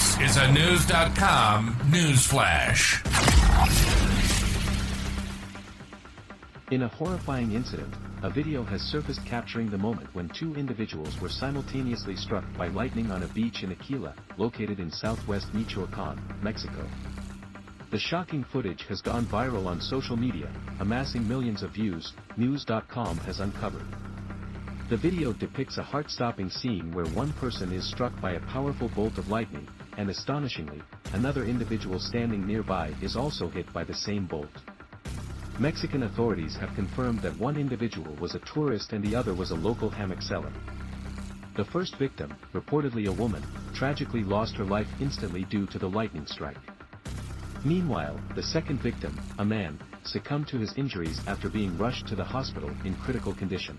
This is a News.com news flash. In a horrifying incident, a video has surfaced capturing the moment when two individuals were simultaneously struck by lightning on a beach in Aquila, located in southwest Michoacan, Mexico. The shocking footage has gone viral on social media, amassing millions of views, News.com has uncovered. The video depicts a heart-stopping scene where one person is struck by a powerful bolt of lightning, and astonishingly, another individual standing nearby is also hit by the same bolt. Mexican authorities have confirmed that one individual was a tourist and the other was a local hammock seller. The first victim, reportedly a woman, tragically lost her life instantly due to the lightning strike. Meanwhile, the second victim, a man, succumbed to his injuries after being rushed to the hospital in critical condition.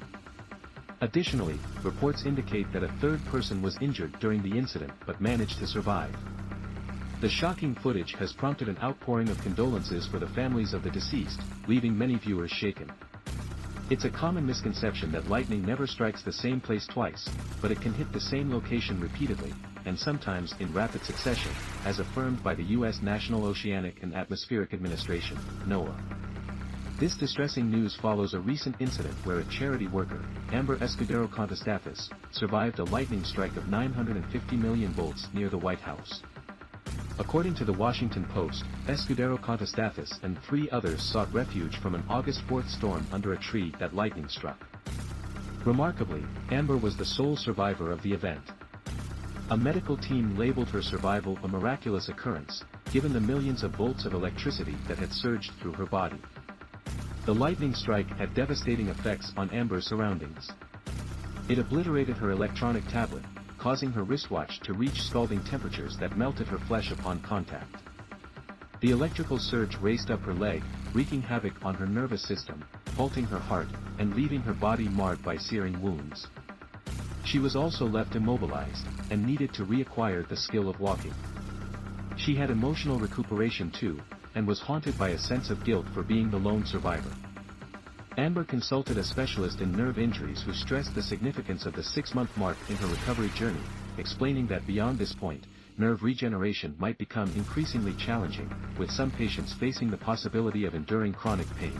Additionally, reports indicate that a third person was injured during the incident but managed to survive. The shocking footage has prompted an outpouring of condolences for the families of the deceased, leaving many viewers shaken. It's a common misconception that lightning never strikes the same place twice, but it can hit the same location repeatedly, and sometimes in rapid succession, as affirmed by the U.S. National Oceanic and Atmospheric Administration, NOAA. This distressing news follows a recent incident where a charity worker, Amber Escudero Kontostathis, survived a lightning strike of 950 million volts near the White House. According to the Washington Post, Escudero Kontostathis and three others sought refuge from an August 4th storm under a tree that lightning struck. Remarkably, Amber was the sole survivor of the event. A medical team labeled her survival a miraculous occurrence, given the millions of volts of electricity that had surged through her body. The lightning strike had devastating effects on Amber's surroundings. It obliterated her electronic tablet, causing her wristwatch to reach scalding temperatures that melted her flesh upon contact. The electrical surge raced up her leg, wreaking havoc on her nervous system, halting her heart, and leaving her body marred by searing wounds. She was also left immobilized, and needed to reacquire the skill of walking. She had emotional recuperation too, and was haunted by a sense of guilt for being the lone survivor. Amber consulted a specialist in nerve injuries who stressed the significance of the six-month mark in her recovery journey, explaining that beyond this point, nerve regeneration might become increasingly challenging, with some patients facing the possibility of enduring chronic pain.